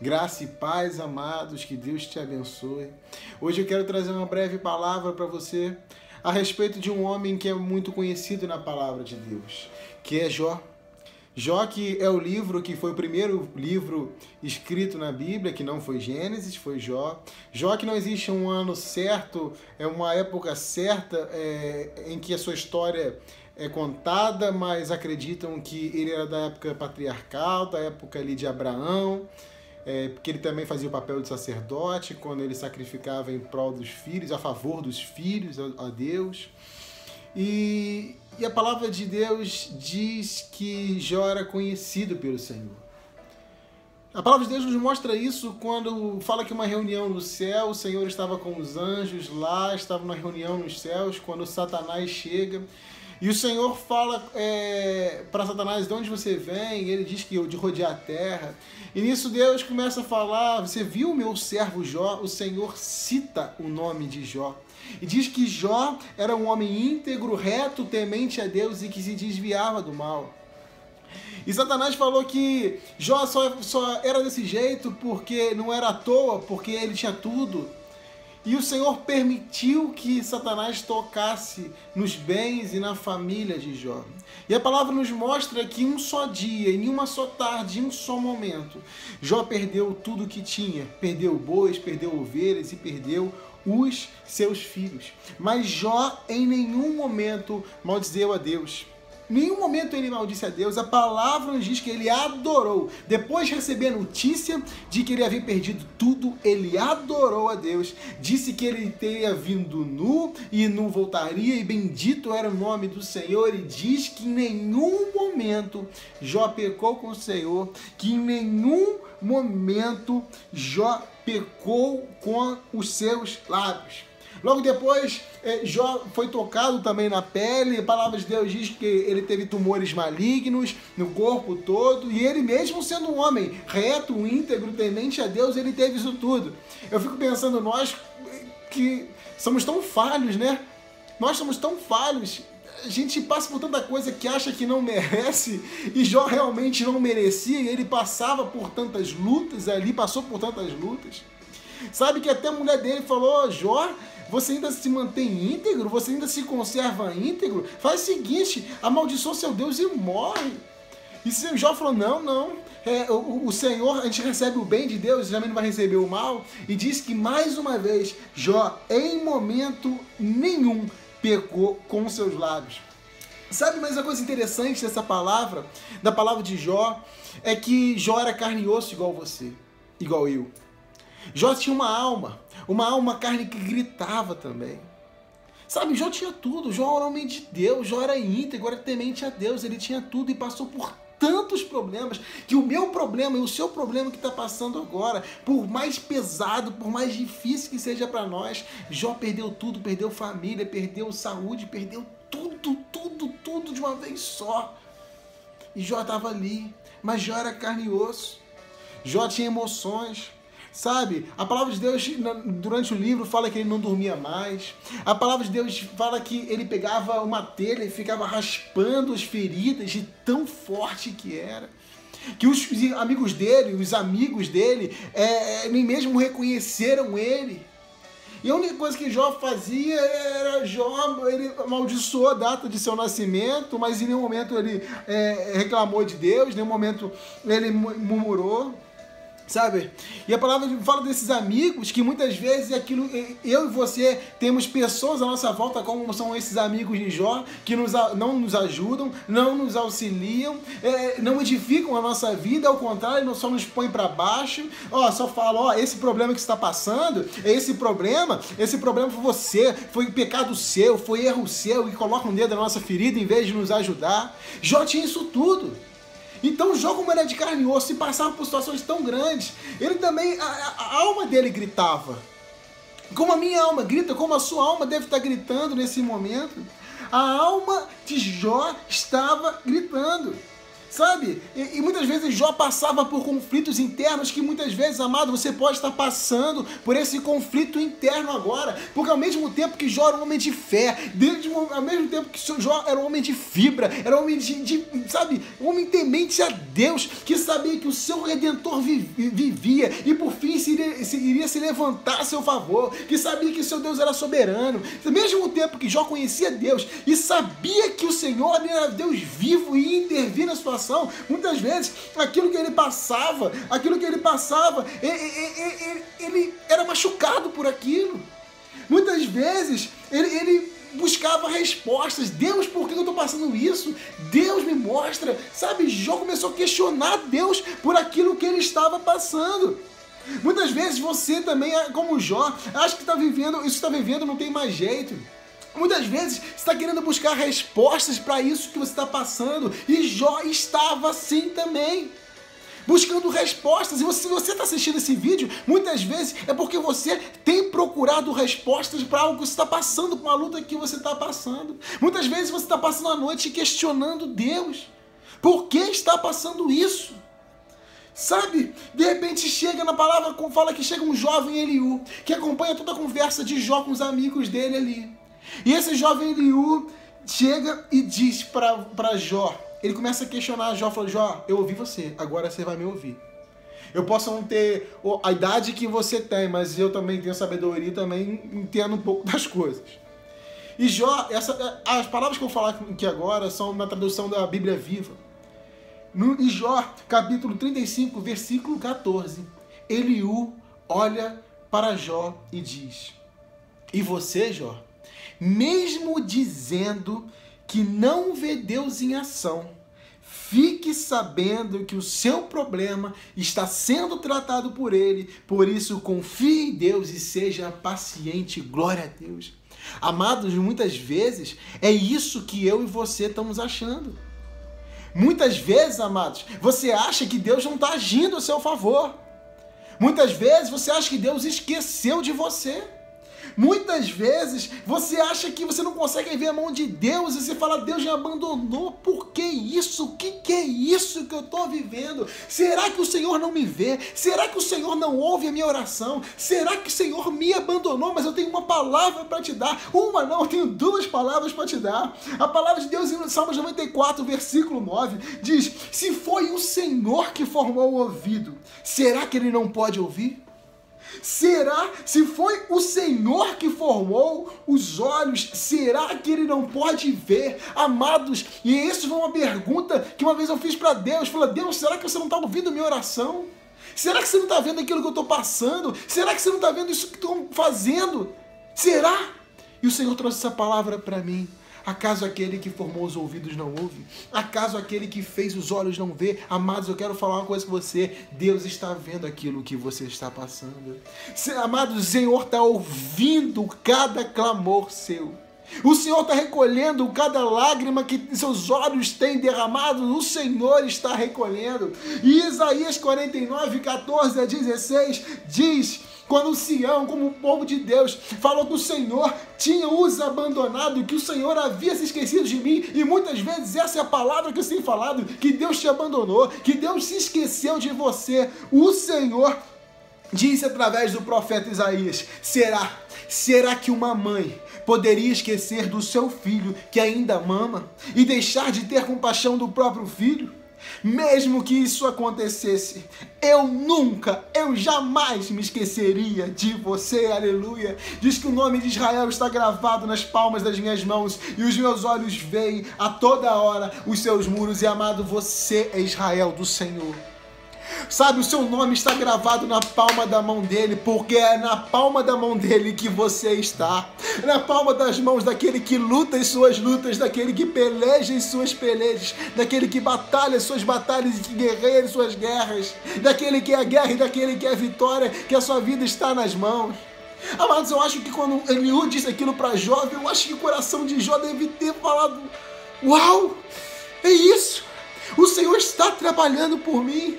Graça e paz, amados, que Deus te abençoe. Hoje eu quero trazer uma breve palavra para você a respeito de um homem que é muito conhecido na palavra de Deus, que é Jó. Jó, que é o livro que foi o primeiro livro escrito na Bíblia, que não foi Gênesis, foi Jó. Jó, que não existe um ano certo, é uma época certa é, em que a sua história é contada, mas acreditam que ele era da época patriarcal, da época ali de Abraão é, porque ele também fazia o papel de sacerdote quando ele sacrificava em prol dos filhos, a favor dos filhos, a, a Deus. E, e a palavra de Deus diz que Jó era conhecido pelo Senhor. A palavra de Deus nos mostra isso quando fala que uma reunião no céu, o Senhor estava com os anjos lá, estava numa reunião nos céus, quando Satanás chega e o Senhor fala é, para Satanás de onde você vem, ele diz que eu de rodear a terra. E nisso Deus começa a falar: Você viu o meu servo Jó? O Senhor cita o nome de Jó. E diz que Jó era um homem íntegro, reto, temente a Deus e que se desviava do mal. E Satanás falou que Jó só, só era desse jeito porque não era à toa, porque ele tinha tudo. E o Senhor permitiu que Satanás tocasse nos bens e na família de Jó. E a palavra nos mostra que um só dia, em uma só tarde, em um só momento, Jó perdeu tudo que tinha. Perdeu bois, perdeu ovelhas e perdeu os seus filhos. Mas Jó em nenhum momento maldizeu a Deus nenhum momento ele maldisse a Deus. A palavra nos diz que ele adorou. Depois de receber a notícia de que ele havia perdido tudo, ele adorou a Deus. Disse que ele teria vindo nu e não voltaria, e bendito era o nome do Senhor. E diz que em nenhum momento Jó pecou com o Senhor, que em nenhum momento Jó pecou com os seus lábios. Logo depois, é, Jó foi tocado também na pele. A palavra de Deus diz que ele teve tumores malignos no corpo todo. E ele, mesmo sendo um homem reto, íntegro, temente a Deus, ele teve isso tudo. Eu fico pensando, nós que somos tão falhos, né? Nós somos tão falhos. A gente passa por tanta coisa que acha que não merece e Jó realmente não merecia. E ele passava por tantas lutas ali, passou por tantas lutas. Sabe que até a mulher dele falou: Jó, você ainda se mantém íntegro? Você ainda se conserva íntegro? Faz o seguinte, amaldiçoa seu Deus e morre. E se Jó falou, não, não, é, o, o, Senhor, a gente recebe o bem de Deus, também não vai receber o mal. E diz que mais uma vez, Jó, em momento nenhum, pecou com seus lábios. Sabe, mas a coisa interessante dessa palavra, da palavra de Jó, é que Jó era carne e osso igual você, igual eu. Jó tinha uma alma, uma alma carne que gritava também. Sabe, Jó tinha tudo, Jó era homem de Deus, Jó era íntegro, era temente a Deus, ele tinha tudo e passou por tantos problemas que o meu problema e o seu problema que está passando agora, por mais pesado, por mais difícil que seja para nós, Jó perdeu tudo, perdeu família, perdeu saúde, perdeu tudo, tudo, tudo de uma vez só. E Jó estava ali, mas Jó era carne e osso. Jó tinha emoções. Sabe? A palavra de Deus, durante o livro, fala que ele não dormia mais. A palavra de Deus fala que ele pegava uma telha e ficava raspando as feridas de tão forte que era. Que os amigos dele, os amigos dele, é, é nem mesmo reconheceram ele. E a única coisa que Jó fazia era Jó, ele amaldiçoou a data de seu nascimento, mas em nenhum momento ele é, reclamou de Deus, em nenhum momento ele murmurou sabe? E a palavra fala desses amigos que muitas vezes é aquilo eu e você temos pessoas à nossa volta como são esses amigos de Jó que nos, não nos ajudam, não nos auxiliam, é, não edificam a nossa vida, ao contrário, só nos põe para baixo. Ó, só fala, ó, esse problema que está passando, é esse problema, esse problema foi você, foi pecado seu, foi erro seu e coloca um dedo na nossa ferida em vez de nos ajudar. Jó tinha isso tudo. Então Jó, como era de carne e osso, e passava por situações tão grandes, ele também, a, a, alma dele gritava. Como a minha alma grita, como a sua alma deve estar gritando nesse momento. A alma de Jó estava gritando. Sabe? E, e, muitas vezes Jó passava por conflitos internos que muitas vezes, amado, você pode estar passando por esse conflito interno agora. Porque ao mesmo tempo que Jó era um homem de fé, desde, ao mesmo tempo que Jó era um homem de fibra, era um homem de, de sabe, um homem temente a Deus, que sabia que o seu Redentor vivia e por fim se iria, se iria se levantar a seu favor, que sabia que seu Deus era soberano. Ao mesmo tempo que Jó conhecia Deus e sabia que o Senhor era Deus vivo e intervir na sua muitas vezes aquilo que ele passava, aquilo que ele passava, ele, ele, era machucado por aquilo. Muitas vezes ele, ele buscava respostas. Deus, por que eu estou passando isso? Deus me mostra. Sabe, Jó começou a questionar Deus por aquilo que ele estava passando. Muitas vezes você também, como Jó, acha que está vivendo, isso está vivendo, não tem mais jeito. Muitas vezes você está querendo buscar respostas para isso que você está passando. E Jó estava assim também. Buscando respostas. E se você está assistindo esse vídeo, muitas vezes é porque você tem procurado respostas para algo que você está passando, com a luta que você está passando. Muitas vezes você está passando a noite questionando Deus. Por que está passando isso? Sabe? De repente chega na palavra, fala que chega um jovem Eliú, que acompanha toda a conversa de Jó com os amigos dele ali. E esse jovem Eliú chega e diz para Jó, ele começa a questionar Jó, fala, Jó, eu ouvi você, agora você vai me ouvir. Eu posso não ter a idade que você tem, mas eu também tenho sabedoria e também entendo um pouco das coisas. E Jó, essa, as palavras que eu vou falar aqui agora são na tradução da Bíblia Viva. No, em Jó, capítulo 35, versículo 14, Eliú olha para Jó e diz: E você, Jó, mesmo dizendo que não vê Deus em ação, fique sabendo que o seu problema está sendo tratado por Ele, por isso confie em Deus e seja paciente. Glória a Deus. Amados, muitas vezes é isso que eu e você estamos achando. Muitas vezes, amados, você acha que Deus não está agindo a seu favor. Muitas vezes você acha que Deus esqueceu de você. Muitas vezes você acha que você não consegue ver a mão de Deus e você fala, Deus me abandonou. Por que isso? O que, que é isso que eu estou vivendo? Será que o Senhor não me vê? Será que o Senhor não ouve a minha oração? Será que o Senhor me abandonou? Mas eu tenho uma palavra para te dar. Uma não, eu tenho duas palavras para te dar. A palavra de Deus em Salmos 94, versículo 9, diz: Se foi o Senhor que formou o ouvido, será que ele não pode ouvir? Será, se foi o Senhor que formou os olhos, será que ele não pode ver? Amados, e isso foi uma pergunta que uma vez eu fiz para Deus. Falei, Deus, será que você não está ouvindo minha oração? Será que você não está vendo aquilo que eu estou passando? Será que você não está vendo isso que estou fazendo? Será? E o Senhor trouxe essa palavra para mim. Acaso aquele que formou os ouvidos não ouve? Acaso aquele que fez os olhos não vê? Amados, eu quero falar uma coisa com você. Deus está vendo aquilo que você está passando. Amados, o Senhor está ouvindo cada clamor seu. O Senhor está recolhendo cada lágrima que seus olhos têm derramado, o Senhor está recolhendo. E Isaías 49, 14 a 16 diz: quando Sião, como o povo de Deus, falou que o Senhor tinha os abandonado, que o Senhor havia se esquecido de mim, e muitas vezes essa é a palavra que eu tenho falado, que Deus te abandonou, que Deus se esqueceu de você. O Senhor disse através do profeta Isaías: será? Será que uma mãe poderia esquecer do seu filho que ainda mama e deixar de ter compaixão do próprio filho? Mesmo que isso acontecesse, eu nunca, eu jamais me esqueceria de você, aleluia. Diz que o nome de Israel está gravado nas palmas das minhas mãos e os meus olhos veem a toda hora os seus muros. E amado, você é Israel do Senhor. Sabe, o seu nome está gravado na palma da mão dele, porque é na palma da mão dele que você está. Na palma das mãos daquele que luta as suas lutas, daquele que peleja as suas pelejas, daquele que batalha as suas batalhas e que guerreia as suas guerras, daquele que é a guerra e daquele que é a vitória, que a sua vida está nas mãos. Amados, eu acho que quando Eliú disse aquilo para Jó, eu acho que o coração de Jó deve ter falado: Uau, é isso! O Senhor está trabalhando por mim.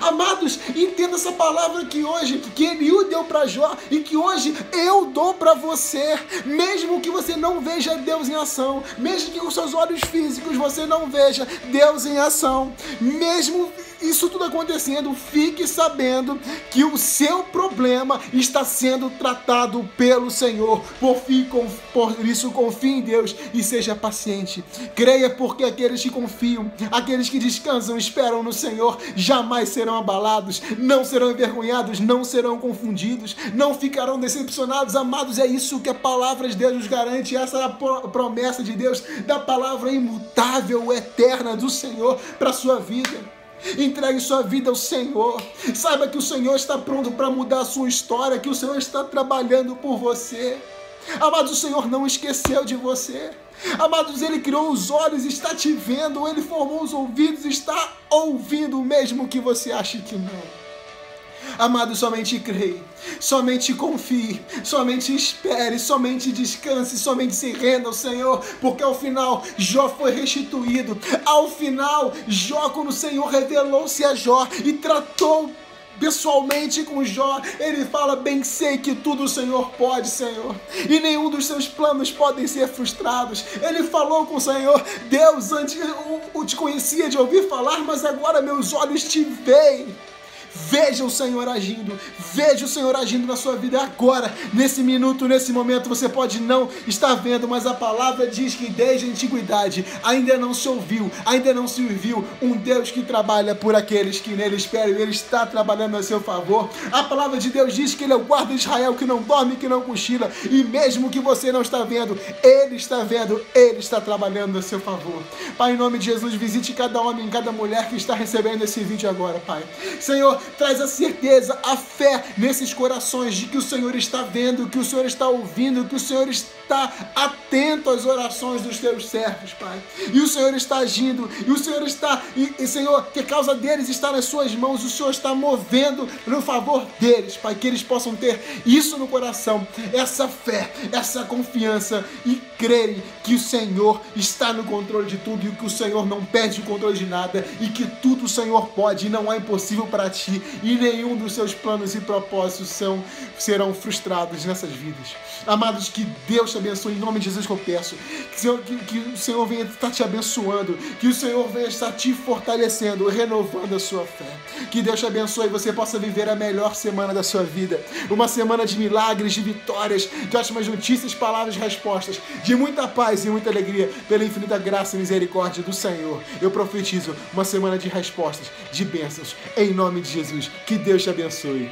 Amados, entenda essa palavra que hoje, que Eliú deu para Jó e que hoje eu dou para você. Mesmo que você não veja Deus em ação, mesmo que com seus olhos físicos você não veja Deus em ação, mesmo isso tudo acontecendo, fique sabendo que o seu problema está sendo tratado pelo Senhor. Por, fim, por isso, confie em Deus e seja paciente. Creia, porque aqueles que confiam, aqueles que descansam, esperam no Senhor, jamais serão abalados, não serão envergonhados, não serão confundidos, não ficarão decepcionados. Amados, é isso que a palavra de Deus nos garante. Essa é a promessa de Deus, da palavra imutável, eterna do Senhor para sua vida. Entregue sua vida ao Senhor. Saiba que o Senhor está pronto para mudar a sua história, que o Senhor está trabalhando por você. Amados, o Senhor não esqueceu de você. Amados, Ele criou os olhos, está te vendo. Ele formou os ouvidos, está ouvindo, mesmo que você ache que não. Amado, somente creia, somente confie, somente espere, somente descanse, somente se renda ao Senhor, porque ao final Jó foi restituído. Ao final, Jó, quando o Senhor revelou-se a Jó e tratou pessoalmente com Jó, ele fala: Bem sei que tudo o Senhor pode, Senhor, e nenhum dos seus planos podem ser frustrados. Ele falou com o Senhor: Deus, antes eu te conhecia de ouvir falar, mas agora meus olhos te veem. Veja o Senhor agindo, veja o Senhor agindo na sua vida agora, nesse minuto, nesse momento. Você pode não estar vendo, mas a palavra diz que desde a antiguidade ainda não se ouviu, ainda não se viu um Deus que trabalha por aqueles que nele esperam e ele está trabalhando a seu favor. A palavra de Deus diz que ele é o guarda de Israel que não dorme, que não cochila, e mesmo que você não está vendo, ele está vendo, ele está trabalhando a seu favor. Pai, em nome de Jesus, visite cada homem, cada mulher que está recebendo esse vídeo agora, Pai. Senhor, traz a certeza, a fé nesses corações de que o Senhor está vendo, que o Senhor está ouvindo, que o Senhor está atento às orações dos teus servos, Pai. E o Senhor está agindo, e o Senhor está, e, e Senhor, que a causa deles está nas suas mãos, o Senhor está movendo no favor deles, Pai, que eles possam ter isso no coração, essa fé, essa confiança e crerem que o Senhor está no controle de tudo e que o Senhor não perde o controle de nada e que tudo o Senhor pode e não há impossível para ti e nenhum dos seus planos e propósitos são, serão frustrados nessas vidas. Amados, que Deus te abençoe em nome de Jesus que eu peço. Que, que, que o Senhor venha estar te abençoando, que o Senhor venha estar te fortalecendo, renovando a sua fé. Que Deus te abençoe e você possa viver a melhor semana da sua vida. Uma semana de milagres, de vitórias, de ótimas notícias, palavras, respostas, de muita paz e muita alegria, pela infinita graça e misericórdia do Senhor. Eu profetizo uma semana de respostas, de bênçãos, em nome de Jesus. Que Deus te abençoe.